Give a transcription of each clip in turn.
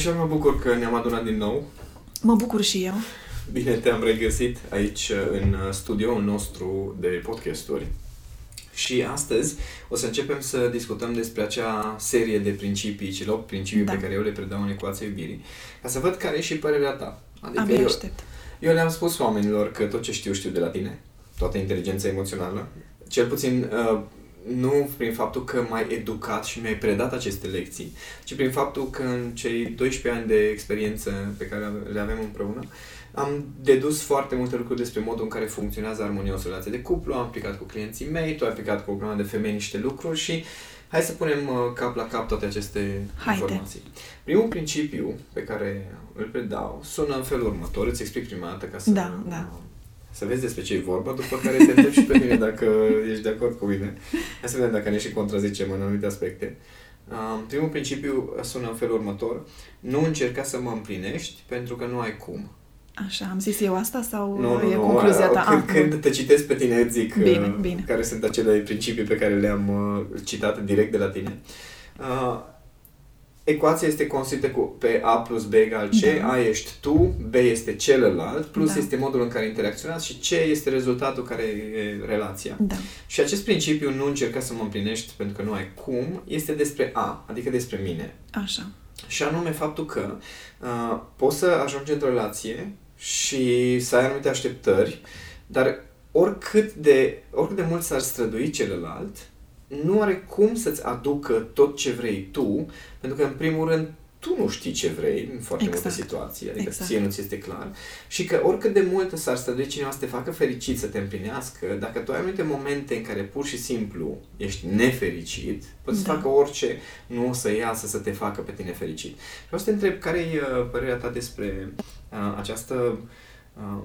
Mișel, mă bucur că ne-am adunat din nou. Mă bucur și eu. Bine te-am regăsit aici în studioul nostru de podcasturi. Și astăzi o să începem să discutăm despre acea serie de principii, cele 8 principii da. pe care eu le predau în ecuația iubirii, ca să văd care e și părerea ta. Adică Abia eu, aștept. Eu le-am spus oamenilor că tot ce știu, știu de la tine, toată inteligența emoțională, cel puțin uh, nu prin faptul că m-ai educat și mi-ai predat aceste lecții, ci prin faptul că în cei 12 ani de experiență pe care le avem împreună, am dedus foarte multe lucruri despre modul în care funcționează armonios relația de cuplu, am aplicat cu clienții mei, tu ai aplicat cu o grămadă de femei niște lucruri și hai să punem uh, cap la cap toate aceste Haide. informații. Primul principiu pe care îl predau sună în felul următor, îți explic prima dată ca să da, da să vezi despre ce e vorba, după care te întreb și pe mine dacă ești de acord cu mine. Hai să vedem dacă ne și contrazicem în anumite aspecte. Uh, primul principiu sună în felul următor. Nu încerca să mă împlinești pentru că nu ai cum. Așa, am zis eu asta sau nu, e nu, concluzia ta? Când, ah, când te citesc pe tine, îți zic bine, uh, bine. care sunt acele principii pe care le-am uh, citat direct de la tine. Uh, ecuația este construită cu pe A plus B egal C, da. A ești tu, B este celălalt, plus da. este modul în care interacționați și C este rezultatul care e relația. Da. Și acest principiu nu încerca să mă împlinești pentru că nu ai cum, este despre A, adică despre mine. Așa. Și anume faptul că uh, poți să ajungi într-o relație și să ai anumite așteptări, dar oricât de, oricât de mult s-ar strădui celălalt, nu are cum să-ți aducă tot ce vrei tu, pentru că, în primul rând, tu nu știi ce vrei în foarte exact. multe situații, adică exact. ție nu ți este clar și că oricât de mult s-ar stădui cineva să te facă fericit, să te împlinească, dacă tu ai anumite momente în care pur și simplu ești nefericit, poți da. să facă orice, nu o să iasă să te facă pe tine fericit. Și o să te întreb, care e uh, părerea ta despre uh, această, uh,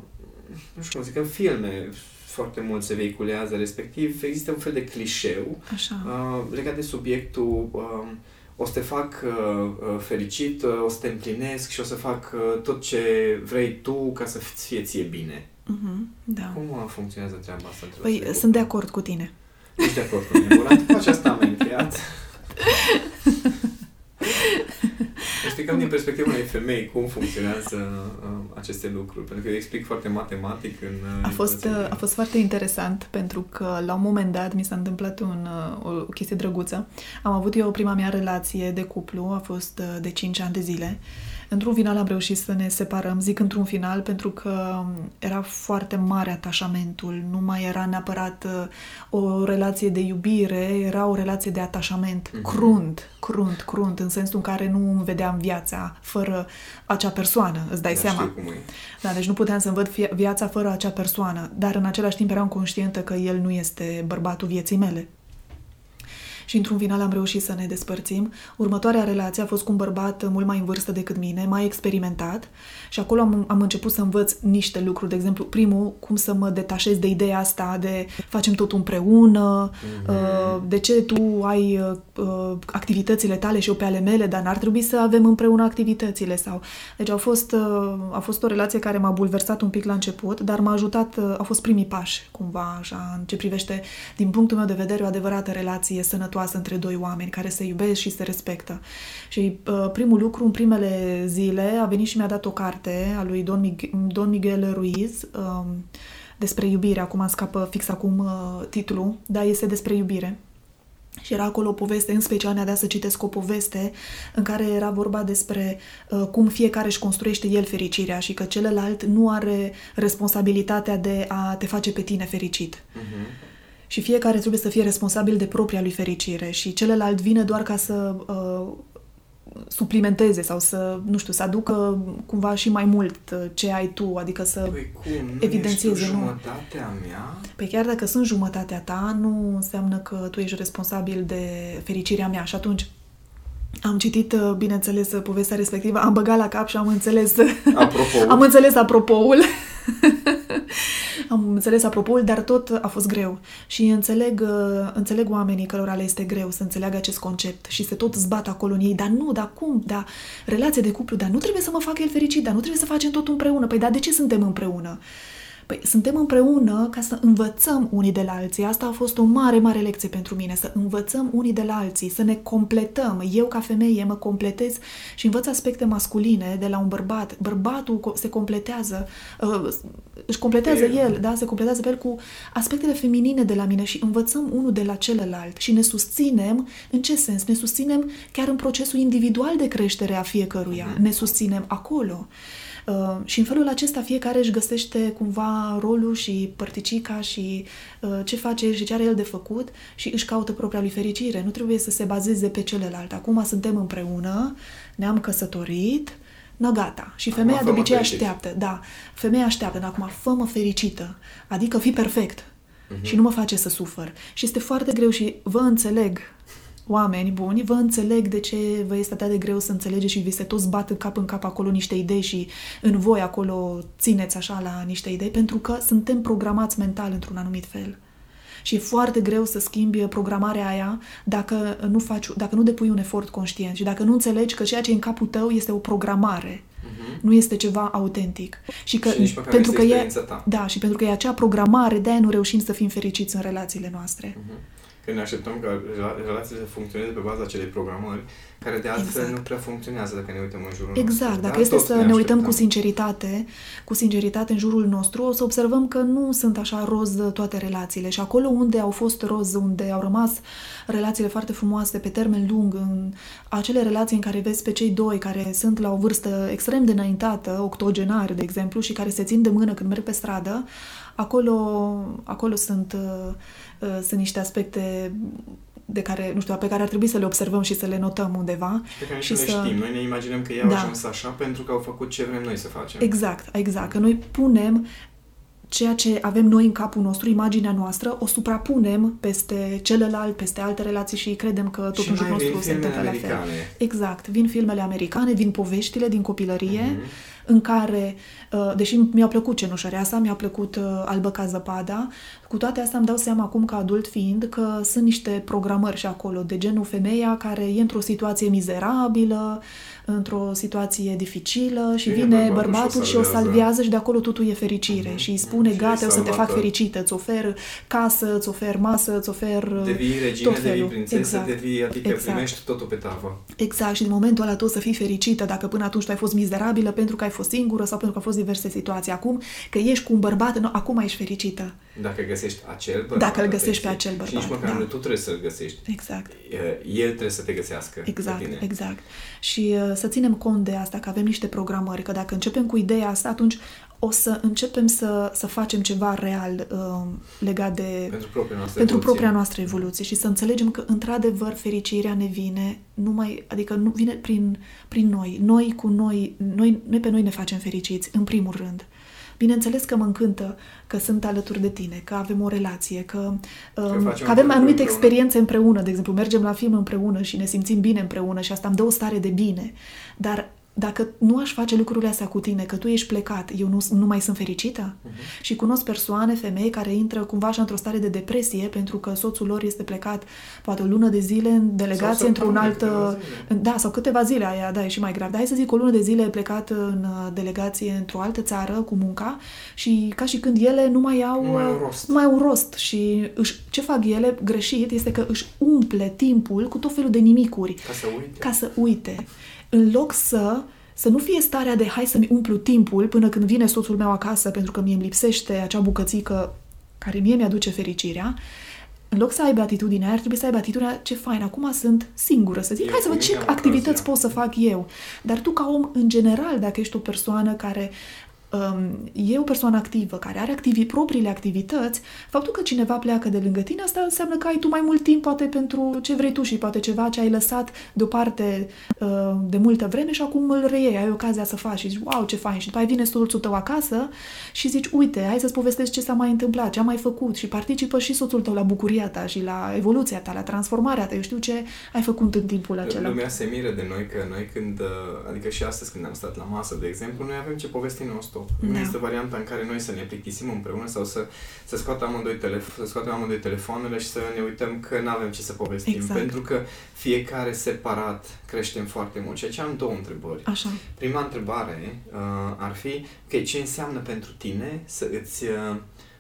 nu știu cum zic, în filme, foarte mult se vehiculează, respectiv există un fel de clișeu Așa. Uh, legat de subiectul uh, o să te fac uh, uh, fericit, uh, o să te împlinesc și o să fac uh, tot ce vrei tu ca să fie ție bine. Uh-huh, da. Cum uh, funcționează treaba asta? Păi, sunt de acord cu tine. Ești de acord cu mine. Bun, cu aceasta am încheiat. Explicăm din perspectiva unei femei cum funcționează uh, aceste lucruri, pentru că eu explic foarte matematic în... Uh, a fost, uh, a fost foarte interesant, pentru că la un moment dat mi s-a întâmplat un, uh, o chestie drăguță. Am avut eu prima mea relație de cuplu, a fost uh, de 5 ani de zile. Uh, Într-un final am reușit să ne separăm, zic într-un final pentru că era foarte mare atașamentul, nu mai era neapărat uh, o relație de iubire, era o relație de atașament. Mm-hmm. crunt, crunt, crunt, în sensul în care nu vedeam viața fără acea persoană, îți dai da, seama. Da, deci nu puteam să-mi văd viața fără acea persoană, dar în același timp eram conștientă că el nu este bărbatul vieții mele și într-un final am reușit să ne despărțim. Următoarea relație a fost cu un bărbat mult mai în vârstă decât mine, mai experimentat și acolo am, am început să învăț niște lucruri. De exemplu, primul, cum să mă detașez de ideea asta de facem tot împreună, mm-hmm. de ce tu ai uh, activitățile tale și eu pe ale mele, dar n-ar trebui să avem împreună activitățile sau... Deci a fost, uh, a fost o relație care m-a bulversat un pic la început, dar m-a ajutat, a fost primii pași, cumva, așa, în ce privește, din punctul meu de vedere, o adevărată relație sănătoasă sănătoasă între doi oameni care se iubesc și se respectă. Și uh, primul lucru, în primele zile, a venit și mi-a dat o carte a lui Don, Mig- Don Miguel Ruiz um, despre iubire. Acum scapă fix acum uh, titlul, dar este despre iubire. Și era acolo o poveste, în special ne-a dat să citesc o poveste în care era vorba despre uh, cum fiecare își construiește el fericirea și că celălalt nu are responsabilitatea de a te face pe tine fericit. Uh-huh și fiecare trebuie să fie responsabil de propria lui fericire și celălalt vine doar ca să uh, suplimenteze sau să, nu știu, să aducă cumva și mai mult uh, ce ai tu, adică să păi cum? Nu evidențieze. Ești jumătatea mea? Păi chiar dacă sunt jumătatea ta, nu înseamnă că tu ești responsabil de fericirea mea și atunci am citit, uh, bineînțeles, povestea respectivă, am băgat la cap și am înțeles... Apropo. am înțeles apropoul. am înțeles apropoul, dar tot a fost greu. Și înțeleg, uh, înțeleg oamenii cărora le este greu să înțeleagă acest concept și se tot zbat acolo în ei. Dar nu, dar cum? Dar relație de cuplu, dar nu trebuie să mă fac el fericit, dar nu trebuie să facem tot împreună. Păi dar de ce suntem împreună? Păi suntem împreună ca să învățăm unii de la alții. Asta a fost o mare, mare lecție pentru mine, să învățăm unii de la alții, să ne completăm. Eu ca femeie mă completez și învăț aspecte masculine de la un bărbat. Bărbatul se completează, uh, își completează el, el da, se completează pe el cu aspectele feminine de la mine și învățăm unul de la celălalt și ne susținem, în ce sens? Ne susținem chiar în procesul individual de creștere a fiecăruia. Ne susținem acolo. Uh, și în felul acesta fiecare își găsește cumva rolul și părticica și uh, ce face și ce are el de făcut și își caută propria lui fericire. Nu trebuie să se bazeze pe celălalt. Acum suntem împreună, ne-am căsătorit, No, gata. Și femeia de obicei așteaptă. Da. Femeia așteaptă. Dar acum fă-mă fericită. Adică fi perfect. Uh-huh. Și nu mă face să sufăr. Și este foarte greu și vă înțeleg oameni buni, vă înțeleg de ce vă este atât de greu să înțelegeți și vi se toți bat în cap în cap acolo niște idei și în voi acolo țineți așa la niște idei, pentru că suntem programați mental într-un anumit fel. Și e foarte greu să schimbi programarea aia dacă nu, faci, dacă nu depui un efort conștient și dacă nu înțelegi că ceea ce e în capul tău este o programare. Uh-huh. Nu este ceva autentic. Și, că, și pentru că e, ta. Da, și pentru că e acea programare, de-aia nu reușim să fim fericiți în relațiile noastre. Uh-huh că ne așteptăm ca relațiile să funcționeze pe baza acelei programări, care de altfel exact. nu prea funcționează dacă ne uităm în jurul exact. nostru. Exact, dacă este să ne, ne uităm cu sinceritate, cu sinceritate în jurul nostru, o să observăm că nu sunt așa roz toate relațiile și acolo unde au fost roz, unde au rămas relațiile foarte frumoase pe termen lung, în acele relații în care vezi pe cei doi care sunt la o vârstă extrem de înaintată, octogenari, de exemplu, și care se țin de mână când merg pe stradă, acolo, acolo sunt, uh, uh, sunt niște aspecte de care, nu știu, pe care ar trebui să le observăm și să le notăm undeva. Pe care și le să... știm. Noi ne imaginăm că ei au da. ajuns așa pentru că au făcut ce vrem noi să facem. Exact, exact. Că noi punem ceea ce avem noi în capul nostru, imaginea noastră, o suprapunem peste celălalt, peste alte relații și credem că tot în jurul nostru se întâmplă la fel. Exact. Vin filmele americane, vin poveștile din copilărie, mm-hmm în care, uh, deși mi-a plăcut cenușăreasa, mi-a plăcut uh, albă ca zăpada, cu toate astea îmi dau seama acum ca adult fiind că sunt niște programări și acolo, de genul femeia care e într-o situație mizerabilă, într-o situație dificilă și vine, vine bărbatul, bărbatul și o salvează și de acolo totul e fericire mm-hmm. și îi spune și gata, eu să te fac fericită, îți ofer casă, îți ofer masă, îți ofer devii regină, tot devii prințesă, exact. devii, adică exact. primești totul pe tavă. Exact și din momentul ăla tu să fii fericită dacă până atunci tu ai fost mizerabilă pentru că ai fost singură sau pentru că au fost diverse situații. Acum că ești cu un bărbat, nu, acum ești fericită. Dacă găsești acel bărbat. Dacă îl găsești pe acel bărbat. Și nici măcar da. nu tu trebuie să-l găsești. Exact. El trebuie să te găsească. Exact, exact. Și uh, să ținem cont de asta, că avem niște programări, că dacă începem cu ideea asta, atunci o să începem să, să facem ceva real uh, legat de... Pentru propria noastră pentru evoluție. propria noastră evoluție și să înțelegem că, într-adevăr, fericirea ne vine numai, adică nu vine prin, prin noi. Noi cu noi, noi, noi pe noi ne facem fericiți, în primul rând. Bineînțeles că mă încântă că sunt alături de tine, că avem o relație, că, um, că avem anumite împreună. experiențe împreună. De exemplu, mergem la film împreună și ne simțim bine împreună și asta îmi dă o stare de bine. Dar dacă nu aș face lucrurile astea cu tine, că tu ești plecat, eu nu, nu mai sunt fericită? Uh-huh. Și cunosc persoane, femei, care intră cumva așa într-o stare de depresie pentru că soțul lor este plecat poate o lună de zile în delegație într-un alt... Da, sau câteva zile, aia, da, e și mai grav. Dar hai să zic, o lună de zile e plecat în uh, delegație într-o altă țară cu munca și ca și când ele nu mai au, nu mai au rost. Nu mai au rost. Și își, ce fac ele greșit este că își umple timpul cu tot felul de nimicuri. Ca să uite. Ca să uite în loc să să nu fie starea de hai să-mi umplu timpul până când vine soțul meu acasă pentru că mie îmi lipsește acea bucățică care mie mi-aduce fericirea, în loc să aibă atitudinea aia, ar trebui să aibă atitudinea ce fain, acum sunt singură, să zic, eu hai să văd ce activități pot să fac eu. Dar tu ca om, în general, dacă ești o persoană care um, e o persoană activă, care are activi, propriile activități, faptul că cineva pleacă de lângă tine, asta înseamnă că ai tu mai mult timp poate pentru ce vrei tu și poate ceva ce ai lăsat deoparte uh, de multă vreme și acum îl reiei, ai ocazia să faci și zici, wow, ce fain. Și după aia vine soțul tău acasă și zici, uite, hai să-ți povestesc ce s-a mai întâmplat, ce am mai făcut și participă și soțul tău la bucuria ta și la evoluția ta, la transformarea ta. Eu știu ce ai făcut în timpul acela. Lumea se miră de noi că noi când, uh, adică și astăzi când am stat la masă, de exemplu, noi avem ce povesti nostru stop. Da. Nu este varianta în care noi să ne plictisim împreună sau să, să, scoatem amândoi telef- să scoatem amândoi telefoanele și să ne uităm că nu avem ce să povestim. Exact. Pentru că fiecare separat creștem foarte mult. Și aici am două întrebări. Așa. Prima întrebare uh, ar fi, ok, ce înseamnă pentru tine să îți... Uh,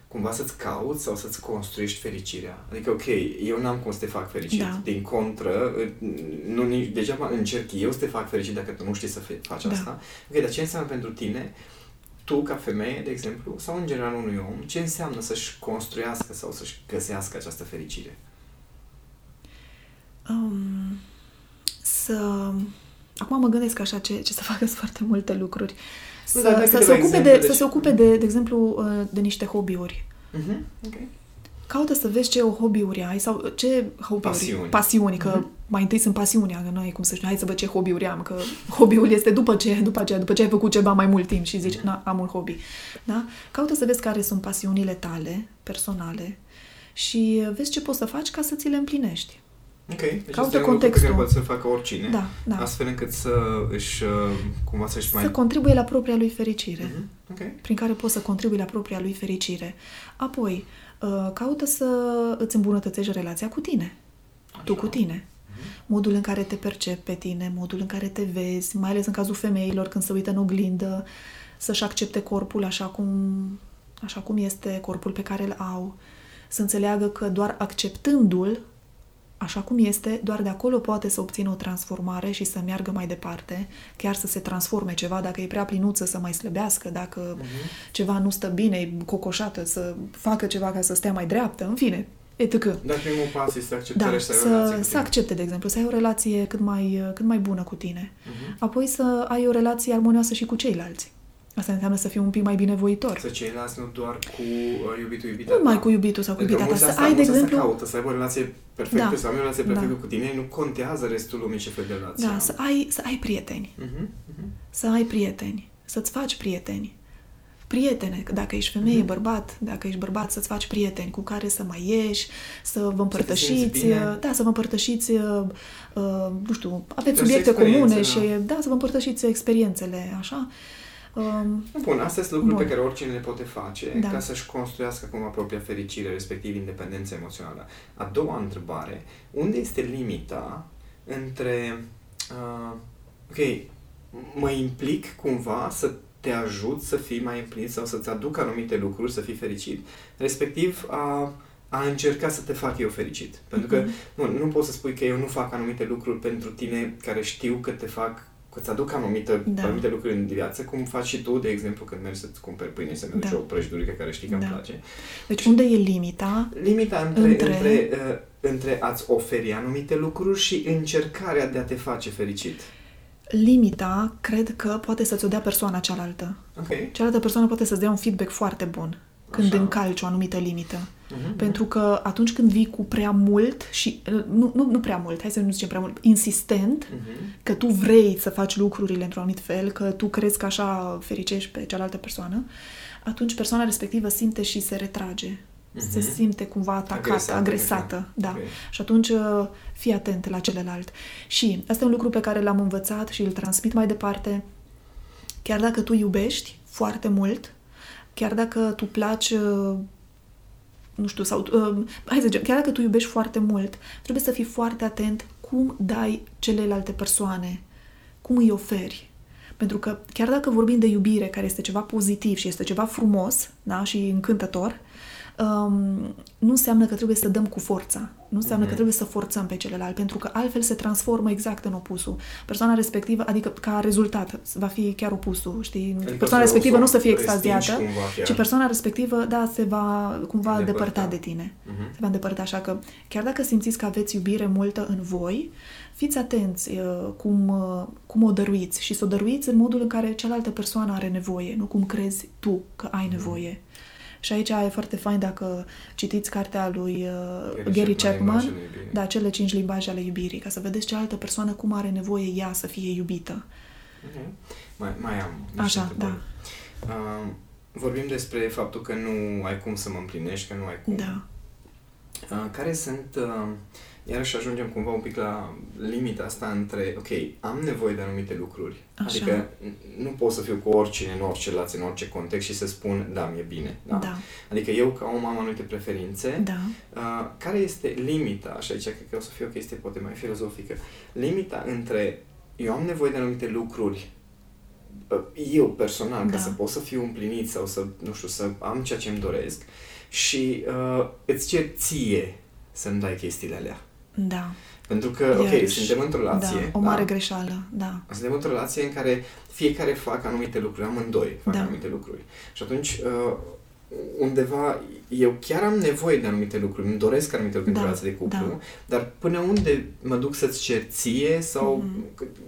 cumva să-ți cauți sau să-ți construiești fericirea. Adică, ok, eu n-am cum să te fac fericit. Da. Din contră, nu, nici, degeaba încerc eu să te fac fericit dacă tu nu știi să faci Da. asta. Ok, dar ce înseamnă pentru tine, tu ca femeie, de exemplu, sau în general unui om, ce înseamnă să-și construiască sau să-și găsească această fericire? Um, să... Acum mă gândesc așa ce, ce să facă sunt foarte multe lucruri. Să, dar dai să, câteva se ocupe exemple, de, deci- să se ocupe de, de exemplu, uh, de niște hobby-uri. Uh-huh. Ok. Caută să vezi ce hobby-uri ai sau ce hobby-uri, Pasiuni. pasiuni că Mhm. mai întâi sunt pasiunea, că nu ai cum să știi, hai să văd ce hobby-uri am, că hobby-ul este după ce, după aceea, după ce ai făcut ceva mai mult timp și zici, Mhm. na, am un hobby. Da? Caută să vezi care sunt pasiunile tale, personale, și vezi ce poți să faci ca să ți le împlinești. Ok. Deci Caută asta e un lucru pe contextul. care poate să-l facă oricine. Da, da. Astfel încât să își, uh, cumva să-și mai... Să contribuie la propria lui fericire. Mhm. Ok. prin care poți să contribui la propria lui fericire. Apoi, uh, caută să îți îmbunătățești relația cu tine, tu Așa. cu tine. Modul în care te percepi pe tine, modul în care te vezi, mai ales în cazul femeilor când se uită în oglindă, să-și accepte corpul așa cum, așa cum este, corpul pe care îl au, să înțeleagă că doar acceptându-l așa cum este, doar de acolo poate să obțină o transformare și să meargă mai departe, chiar să se transforme ceva, dacă e prea plinuță să mai slăbească, dacă ceva nu stă bine, e cocoșată, să facă ceva ca să stea mai dreaptă, în fine, etc. Dar primul pas este acceptarea Da, și să ai o relație să, cu să tine. accepte, de exemplu, să ai o relație cât mai, cât mai bună cu tine. Mhm. Apoi să ai o relație armonioasă și cu ceilalți. Asta înseamnă să fii un pic mai binevoitor. Să ceilalți nu doar cu uh, iubitul iubita Nu numai ta. cu iubitul sau cu Pentru că iubita ta, mulți să asta- ai, de mulți asta exemplu, caută, să aibă o relație perfectă, Da. să ai o relație perfectă Da. cu tine, nu contează restul lumii ce fel de relație da, am. să ai, să ai prieteni. Mhm, mhm. Să ai prieteni. Să-ți faci prieteni. Prietene, că dacă ești femeie, Mhm. bărbat, dacă ești bărbat, să-ți faci prieteni cu care să mai ieși, să vă simți împărtășiți, bine. da, să vă împărtășiți, uh, uh, nu știu, aveți Să subiecte experiențe, comune da. și, da, să vă împărtășiți experiențele, așa. Um, Bun, astea sunt lucruri Bun. pe care oricine le poate face Da. ca să-și construiască cumva propria fericire, respectiv independența emoțională. A doua întrebare, unde este limita între, uh, ok, mă implic cumva să te ajut să fii mai împlinit sau să-ți aduc anumite lucruri, să fii fericit, respectiv a, a încerca să te fac eu fericit. Pentru că Mhm. nu, nu poți să spui că eu nu fac anumite lucruri pentru tine care știu că te fac că îți aduc anumite, Da. anumite lucruri în viață, cum faci și tu, de exemplu, când mergi să-ți cumperi pâine, să-mi aduci Da. o prăjiturică care știi că Da. îmi place. deci unde e limita? Limita între, Între- între, între, uh, între a-ți oferi anumite lucruri și încercarea de a te face fericit. Limita, cred că poate să-ți o dea persoana cealaltă. Ok. Cealaltă persoană poate să-ți dea un feedback foarte bun când Așa. încalci o anumită limită. Mhm. Pentru că atunci când vii cu prea mult și uh, nu, nu, nu prea mult, hai să nu zicem prea mult, insistent, Mhm. că tu vrei să faci lucrurile într-un anumit fel, că tu crezi că așa fericești pe cealaltă persoană, atunci persoana respectivă simte și se retrage. Se Mhm. simte cumva atacată, Agresată, agresată. așa. Da. Ok. Și atunci uh, fii atent la celălalt. Și asta e un lucru pe care l-am învățat și îl transmit mai departe. Chiar dacă tu iubești foarte mult, chiar dacă tu placi, uh, nu știu, sau, uh, hai să zicem, chiar dacă tu iubești foarte mult, trebuie să fii foarte atent cum dai celelalte persoane, cum îi oferi. Pentru că chiar dacă vorbim de iubire, care este ceva pozitiv și este ceva frumos da, și încântător, um, nu înseamnă că trebuie să dăm cu forța. Nu înseamnă Mhm. că trebuie să forțăm pe celălalt, pentru că altfel se transformă exact în opusul. Persoana respectivă, adică ca rezultat, va fi chiar opusul, știi? Adică persoana să- respectivă să nu să fie respingi extaziată, cumva chiar. ci persoana respectivă, da, se va cumva Îndepărta. depărta de tine. Mhm. Se va îndepărta, așa că chiar dacă simțiți că aveți iubire multă în voi, fiți atenți uh, cum, uh, cum o dăruiți și să o dăruiți în modul în care cealaltă persoană are nevoie, nu cum crezi tu că ai nevoie. Și aici e foarte fain dacă citiți cartea lui uh, Gary Chapman, Limbajele iubirii. da, cele cinci limbaje ale iubirii, ca să vedeți cealaltă persoană cum are nevoie ea să fie iubită. Ok. Mai, mai am niște Așa, întrebări. Uh, vorbim despre faptul că nu ai cum să mă împlinești, că nu ai cum. Da. uh, care sunt, uh, iarăși ajungem cumva un pic la limita asta între, ok, am nevoie de anumite lucruri, Așa. adică n- nu pot să fiu cu oricine, în orice relație, în orice context și să spun, da, mi-e bine. Da? Da. Adică eu ca om am anumite preferințe, Da. Uh, care este limita, și aici cred că o să fie o chestie poate mai filozofică, limita între eu am nevoie de anumite lucruri uh, eu personal, ca Da. să pot să fiu împlinit sau să, nu știu, să am ceea ce îmi doresc și uh, îți cer ție să-mi dai chestiile alea. Da. Pentru că, ok, Iarăși, suntem într-o relație. Da, o mare da? greșeală, da. Suntem într-o relație în care fiecare fac anumite lucruri, amândoi fac Da. anumite lucruri. Și atunci, uh, undeva, eu chiar am nevoie de anumite lucruri, îmi doresc anumite lucruri Da, în relație de cuplu, da. dar până unde mă duc să-ți cer ție sau,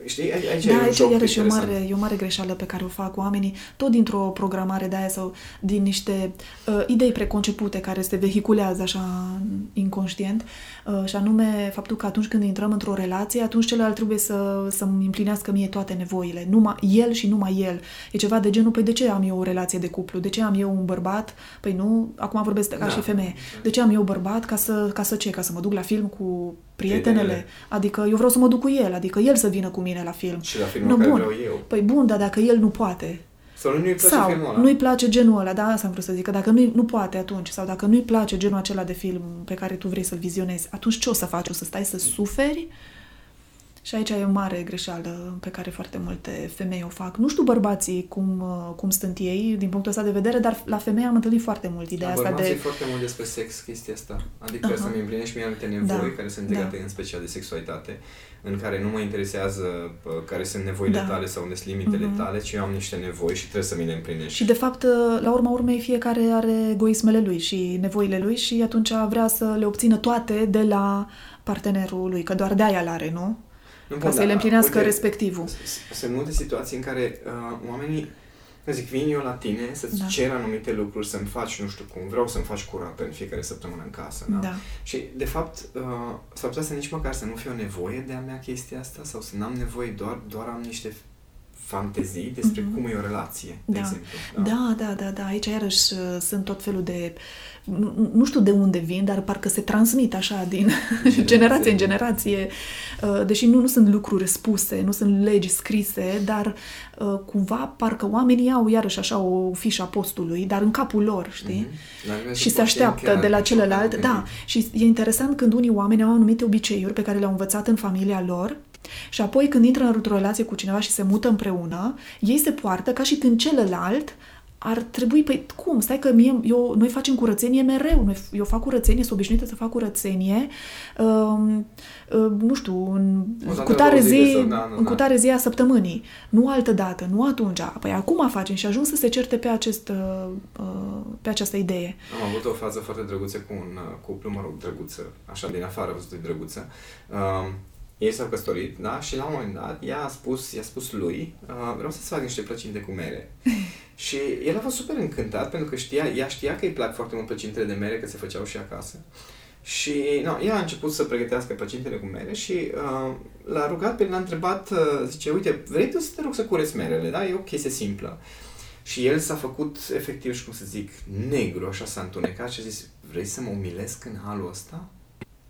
știi, aici, aici Da, e un aici joc iarăși e o, interesant. mare, e o mare greșeală pe care o fac oamenii, tot dintr-o programare de aia sau din niște uh, idei preconcepute care se vehiculează așa inconștient uh, și anume faptul că atunci când intrăm într-o relație, atunci celălalt trebuie să, să-mi împlinească mie toate nevoile. Numai el și numai el. E ceva de genul, păi de ce am eu o relație de cuplu? De ce am eu un bărbat? Păi nu, acum vorbesc ca Da. și femeie. De ce am eu bărbat? Ca să, ca să ce? Ca să mă duc la film cu prietenele? Prietenele. Adică eu vreau să mă duc cu el, adică el să vină cu mine la film. Și la filmul Nu, care bun. vreau eu. Păi bun, dar dacă el nu poate, Sau nu-i place sau filmul ăla. nu-i place genul ăla, da, asta am vrut să zic, că dacă nu, nu poate atunci, sau dacă nu-i place genul acela de film pe care tu vrei să-l vizionezi, atunci ce o să faci? O să stai să suferi? Și aici e o mare greșeală pe care foarte multe femei o fac. Nu știu bărbații cum, uh, cum sunt ei din punctul ăsta de vedere, dar la femei am întâlnit foarte mult ideea La asta bărbați de... e foarte mult despre sex chestia asta. Adică Aha. să-mi împlinești mie anumite nevoi Da, care sunt legate da. în special de sexualitate, în care nu mă interesează pă, care sunt nevoile Da. tale sau unde sunt limitele Mhm. tale, ci eu am niște nevoi și trebuie să mi le împlinești. Și de fapt, la urma urmei, fiecare are egoismele lui și nevoile lui și atunci vrea să le obțină toate de la partenerul lui, că doar de aia l-are, nu? Nu, Ca bun, să le dar, împlinească uite, respectivul. s- s- Sunt multe situații în care uh, oamenii eu zic, vin eu la tine să-ți Da. cer anumite lucruri, să-mi faci nu știu cum, vreau să-mi faci curat în fiecare săptămână în casă. Da? Da. Și, de fapt, uh, s-ar putea să nici măcar să nu fie o nevoie de a mea chestia asta sau să n-am nevoie, doar, doar am niște fantezii despre Mhm. cum e o relație, de Da. exemplu. Da, da, da, da. Aici iarăși uh, sunt tot felul de... Nu, nu știu de unde vin, dar parcă se transmit așa din Generație. generație în generație. Uh, Deși nu, nu sunt lucruri spuse, nu sunt legi scrise, dar uh, cumva parcă oamenii au iarăși așa o fișă a postului, dar în capul lor, știi? Mhm. La nivel și se subconștient așteaptă chiar de la așa, celălalt. am Da, gândit. și e interesant când unii oameni au anumite obiceiuri pe care le-au învățat în familia lor și apoi când intră într-o relație cu cineva și se mută împreună, ei se poartă ca și când celălalt ar trebui, păi cum, stai că mie, eu, noi facem curățenie mereu, noi, eu fac curățenie, sunt obișnuită să fac curățenie, um, uh, nu știu, în O dată cu la tare două zile zi, sau- da, da, în da. cu tare zi a săptămânii, nu altă dată, nu atunci, păi acum facem și ajung să se certe pe, acest, uh, uh, pe această idee. Am avut o fază foarte drăguță cu un uh, cuplu, mă rog, drăguță, așa din afară văzut drăguță. Um, ei s-au căsătorit, da? Și la un moment dat ea a spus, i-a spus lui, uh, vreau să-ți fac niște plăcinte cu mere. și el a fost super încântat pentru că știa, ea știa că îi plac foarte mult plăcintele de mere, că se făceau și acasă. Și no, ea a început să pregătească plăcintele cu mere și uh, l-a rugat pe el, l-a întrebat, uh, zice, uite, vrei tu să te rog să cureți merele, da? E o chestie simplă. Și el s-a făcut, efectiv, și cum să zic, negru, așa s-a întunecat și a zis, vrei să mă umilesc în halul ăsta?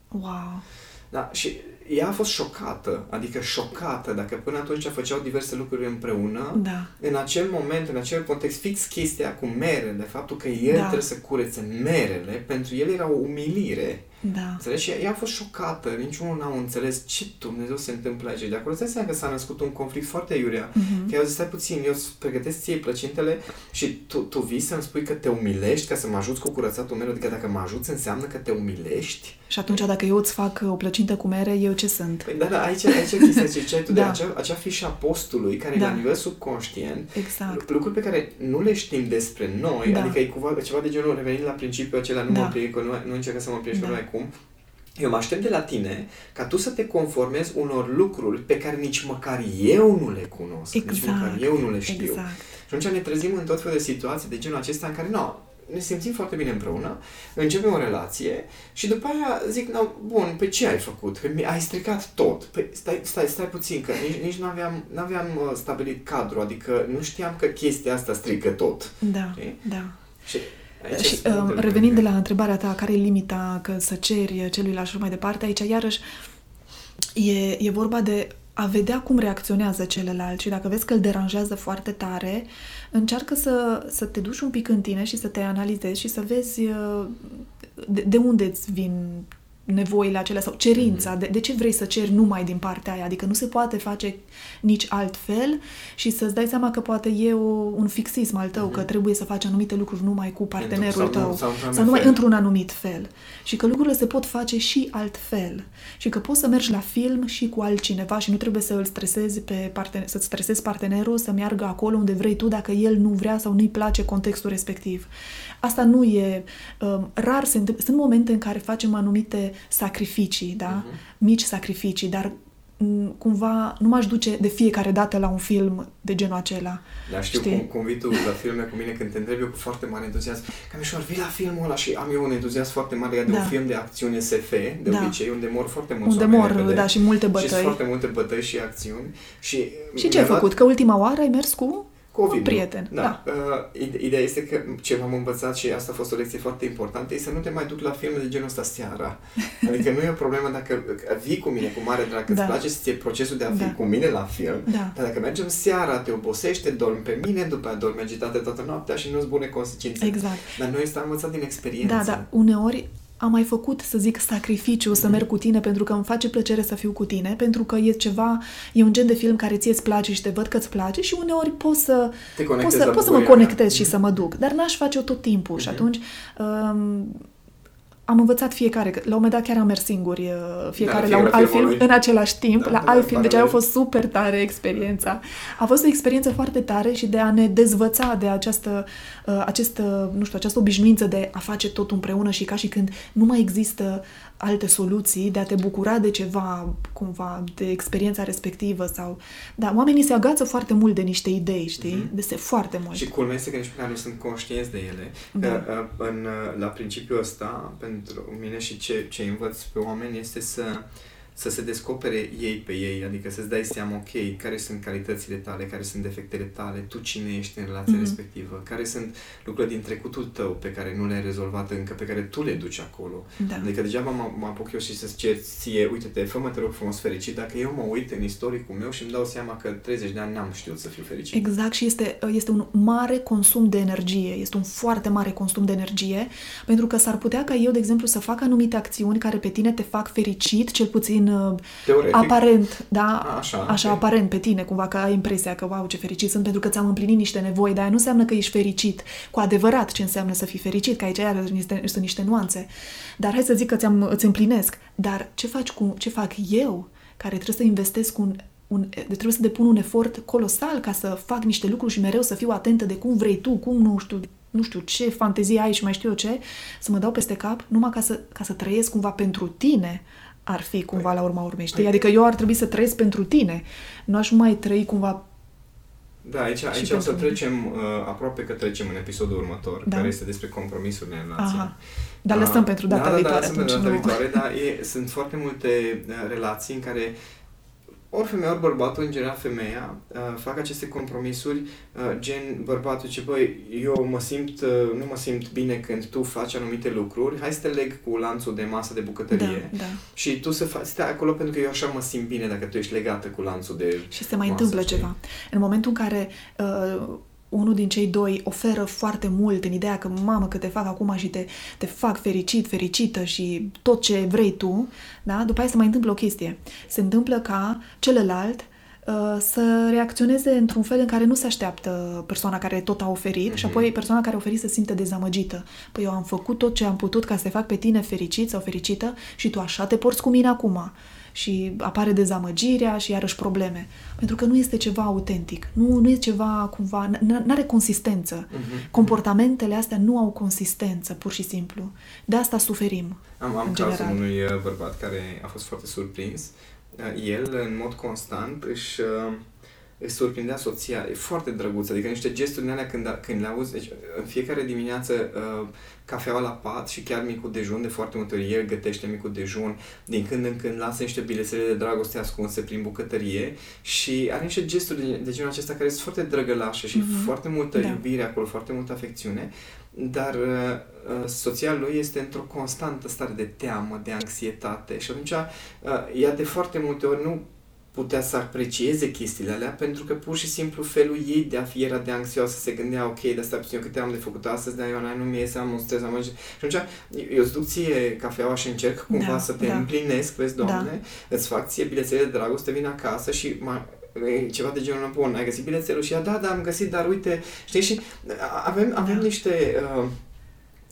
Wow! Da, și ea a fost șocată, adică șocată, dacă până atunci făceau diverse lucruri împreună, Da. în acel moment, în acel context, fix chestia cu merele, faptul că el Da. trebuie să curețe merele, pentru el era o umilire. Da. Înțelegi? Și ea a fost șocată, niciunul n-a înțeles ce Dumnezeu se întâmplă aici. De acolo îți dai seama că s-a născut un conflict foarte iurea. Mhm. Că eu zic, stai puțin, eu îți pregătesc ție plăcintele și tu, tu vii să-mi spui că te umilești ca să mă ajuți cu curățatul meu, adică dacă mă ajuți înseamnă că te umilești. Și atunci dacă eu îți fac o plăcintă cu mere, eu ce sunt? Păi da, da, aici, aici e chestia ce ziceai tu de Da. acea, acea fișă a postului care e Da. la nivel subconștient, Exact. lucruri pe care nu le știm despre noi, Da. adică e cumva, ceva de genul revenind la principiul acela, nu Da. mă împlinești, că nu, nu încercă să mă împlinești Da. da. numai cum. Eu mă aștept de la tine ca tu să te conformezi unor lucruri pe care nici măcar eu nu le cunosc, nici Exact. măcar eu nu le știu. Exact. Și atunci ne trezim în tot felul de situații de genul acesta în care, nu, ne simțim foarte bine împreună, începem o relație și după aia zic, no, bun, pe ce ai făcut? Că mi- ai stricat tot. Păi stai, stai, stai puțin, că nici, nici nu aveam, n-aveam uh, stabilit cadru, adică nu știam că chestia asta strică tot. Da, Știi? da. Și Aici și sunt uh, multe revenind de lucruri. la întrebarea ta, care e limita că să ceri celuilalt și așa mai departe, aici iarăși e, e vorba de a vedea cum reacționează celălalt și dacă vezi că îl deranjează foarte tare, încearcă să, să te duci un pic în tine și să te analizezi și să vezi uh, de, de unde îți vin nevoile acelea sau cerința, de, de ce vrei să ceri numai din partea aia, adică nu se poate face nici altfel și să-ți dai seama că poate e o, un fixism al tău, că trebuie să faci anumite lucruri numai cu partenerul sau nu- tău. sau într-un sau numai fel. într-un anumit fel. Și că lucrurile se pot face și altfel. Și că poți să mergi la film și cu altcineva și nu trebuie să îl stresezi pe partener, să-ți stresezi partenerul să meargă acolo unde vrei tu dacă el nu vrea sau nu-i place contextul respectiv. Asta nu e... Um, rar se întâmplă. Sunt momente în care facem anumite sacrificii, da? Mici sacrificii, dar m, cumva nu m-aș duce de fiecare dată la un film de genul acela. Dar știu Știi? cum, cum vii tu la filme cu mine când te întreb eu cu foarte mare entuziasm. Camișor, vii la filmul ăla și am eu un entuziasm foarte mare legat de Da. un film de acțiune SF, de Da. obicei, unde mor foarte mulți Unde oameni mor, repede. da, și multe Și bătăi. sunt foarte multe bătăi și acțiuni. Și, Și ce ai mi-a luat- făcut? Că ultima oară ai mers cu Covid. un prieten. Da. da. Uh, ide- ideea este că ce am învățat și asta a fost o lecție foarte importantă e să nu te mai duc la filme de genul ăsta seara. Adică nu e o problemă dacă vii cu mine cu mare drag, că Da. îți place să ție procesul de a fi Da. cu mine la film, Da. dar dacă mergem seara, te obosește, dormi pe mine, după aia dormi agitate toată noaptea și nu-ți bune consecințe. Exact. Dar noi asta am învățat din experiență. Da, da. Uneori am mai făcut, să zic, sacrificiu să merg cu tine pentru că îmi face plăcere să fiu cu tine, pentru că e ceva, e un gen de film care ție îți place și te văd că îți place și uneori pot să, Te pot conectezi să, la pot să mă bucuria conectez mea. și să mă duc, dar n-aș face-o tot timpul și Mhm. atunci um, am învățat fiecare, că la un moment dat chiar am mers singuri, uh, fiecare Da, la un fiecare alt film filmului. în același timp, Da, la da, alt film, deci a paralel. fost super tare experiența. A fost o experiență foarte tare și de a ne dezvăța de această, uh, această, nu știu, această obișnuință de a face tot împreună și ca și când nu mai există alte soluții de a te bucura de ceva, cumva, de experiența respectivă sau... Da, oamenii se agață foarte mult de niște idei, știi? Mhm. De se foarte mult. Și culmea este că nici măcar nu sunt conștienți de ele. Da. Că, uh, în, uh, la principiul ăsta, pentru mine și ce, ce învăț pe oameni este să, să se descopere ei pe ei, adică să-ți dai seama, ok, care sunt calitățile tale, care sunt defectele tale, tu cine ești în relația Mhm. respectivă, care sunt lucruri din trecutul tău pe care nu le-ai rezolvat încă, pe care tu le duci acolo. Da. Adică degeaba mă, mă apuc eu și să-ți cer ție, uite-te, fă-mă, te rog frumos fericit, dacă eu mă uit în istoricul meu și îmi dau seama că 30 de ani n-am știut să fiu fericit. Exact și este, este un mare consum de energie, este un foarte mare consum de energie, pentru că s-ar putea ca eu, de exemplu, să fac anumite acțiuni care pe tine te fac fericit, cel puțin uh, Teoretic. aparent, da? A, așa, așa ok. aparent pe tine, cumva că ai impresia că, wow, ce fericit sunt pentru că ți-am împlinit niște nevoi, dar aia nu înseamnă că ești fericit cu adevărat ce înseamnă să fii fericit, că aici iar este, sunt niște nuanțe. Dar hai să zic că ți-am, îți împlinesc. Dar ce faci cu, ce fac eu, care trebuie să investesc un un, trebuie să depun un efort colosal ca să fac niște lucruri și mereu să fiu atentă de cum vrei tu, cum nu știu, nu știu ce fantezie ai și mai știu eu ce, să mă dau peste cap numai ca să, ca să trăiesc cumva pentru tine ar fi cumva la urma urmei, știi? Păi- Adică eu ar trebui să trăiesc pentru tine. Nu aș mai trăi cumva Da, aici, aici o pentru să mine. trecem, uh, aproape că trecem în episodul următor, Da. care este despre compromisurile în relație. Aha. Dar lăsăm Ah, pentru data da, da, viitoare. Da, lăsăm pentru atunci data nu- viitoare, dar e, sunt foarte multe uh, relații în care ori femeia, ori bărbatul, în general femeia, uh, fac aceste compromisuri, uh, gen bărbatul ce, băi, eu mă simt, uh, nu mă simt bine când tu faci anumite lucruri, hai să te leg cu lanțul de masă de bucătărie Da, da. și tu să faci, stai acolo pentru că eu așa mă simt bine dacă tu ești legată cu lanțul de Și se mai masă, întâmplă știi? ceva. În momentul în care uh, unul din cei doi oferă foarte mult în ideea că, mamă, că te fac acum și te, te fac fericit, fericită și tot ce vrei tu, da? după aia se mai întâmplă o chestie. Se întâmplă ca celălalt uh, să reacționeze într-un fel în care nu se așteaptă persoana care tot a oferit și Mhm. apoi persoana care a oferit se simte dezamăgită. Păi eu am făcut tot ce am putut ca să te fac pe tine fericit sau fericită și tu așa te porți cu mine acum. Și apare dezamăgirea și iarăși probleme. Pentru că nu este ceva autentic. Nu, nu e ceva cumva... Nu are consistență. Mhm. Comportamentele astea nu au consistență, pur și simplu. De asta suferim. Am, am în cazul general. unui uh, bărbat care a fost foarte surprins. Uh, El, în mod constant, își, uh, își surprindea soția. E foarte drăguț, adică niște gesturi din alea când, când le auzi. Deci, în fiecare dimineață, uh, cafeaua la pat și chiar micul dejun, de foarte multe ori el gătește micul dejun, din când în când lasă niște bilețele de dragoste ascunse prin bucătărie și are niște gesturi de, de genul acesta care sunt foarte drăgălașe și Mhm. foarte multă Da. iubire acolo, foarte multă afecțiune. dar uh, soția lui este într-o constantă stare de teamă, de anxietate și atunci uh, ea de foarte multe ori nu putea să aprecieze chestiile alea pentru că pur și simplu felul ei de a fi era de anxioasă, se gândea ok, de asta puțin câte am de făcut astăzi, dar eu nu mi iese, am un stres, am Și atunci eu îți duc ție cafeaua și încerc cumva da, să te da. împlinesc, vezi, doamne, da. îți fac ție bilețele de dragoste, vin acasă și mai, ceva de genul, bun, ai găsit bilețelul și ea, da, da, am găsit, dar uite, știi, și avem, avem da. niște... Uh,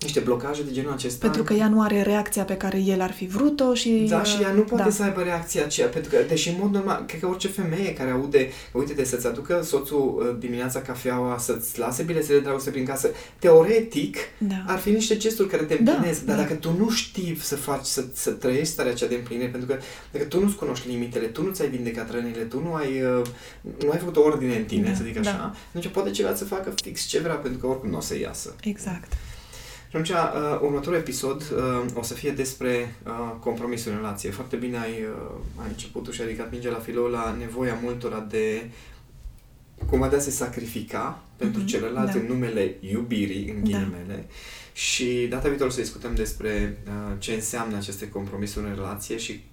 niște blocaje de genul acesta. Pentru că ea nu are reacția pe care el ar fi vrut-o și... Da, și ea nu poate da. să aibă reacția aceea, pentru că, deși în mod normal, cred că orice femeie care aude, uite de să-ți aducă soțul uh, dimineața cafeaua, să-ți lase bilețele de dragoste prin casă, teoretic, da. ar fi niște gesturi care te da, împlinesc, da, dar da. dacă tu nu știi să faci, să, să trăiești starea aceea de împlinire, pentru că dacă tu nu-ți cunoști limitele, tu nu ți-ai vindecat rănile, tu nu ai, uh, nu ai făcut o ordine în tine, da, să zic așa, da. atunci poate ceva să facă fix ce vrea, pentru că oricum nu o să iasă. Exact. Și atunci, uh, următorul episod uh, o să fie despre uh, compromisul în relație. Foarte bine ai, uh, ai început și ai ridicat mingea la filou la nevoia multora de cum de a se sacrifica mm-hmm, pentru mhm, celălalt da. în numele iubirii, în da. ghilimele. Da. Și data viitoare să discutăm despre uh, ce înseamnă aceste compromisuri în relație și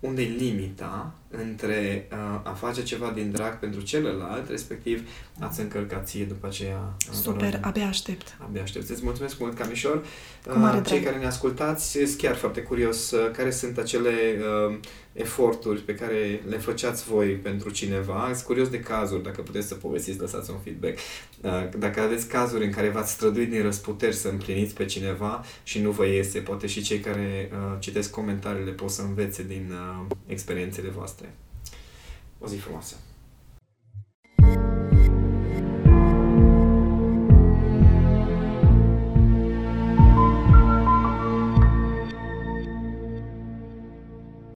unde e limita între uh, a face ceva din drag pentru celălalt, respectiv a-ți încălca ție după aceea. Super, abia aștept. Abia aștept. Îți mulțumesc mult, Camișor. Uh, cei care ne ascultați, sunt chiar foarte curios uh, care sunt acele uh, eforturi pe care le făceați voi pentru cineva. Sunt curios de cazuri, dacă puteți să povestiți, lăsați un feedback. Uh, dacă aveți cazuri în care v-ați străduit din răsputeri să împliniți pe cineva și nu vă iese, poate și cei care uh, citesc comentariile pot să învețe din uh, experiențele voastre. O zi frumoasă!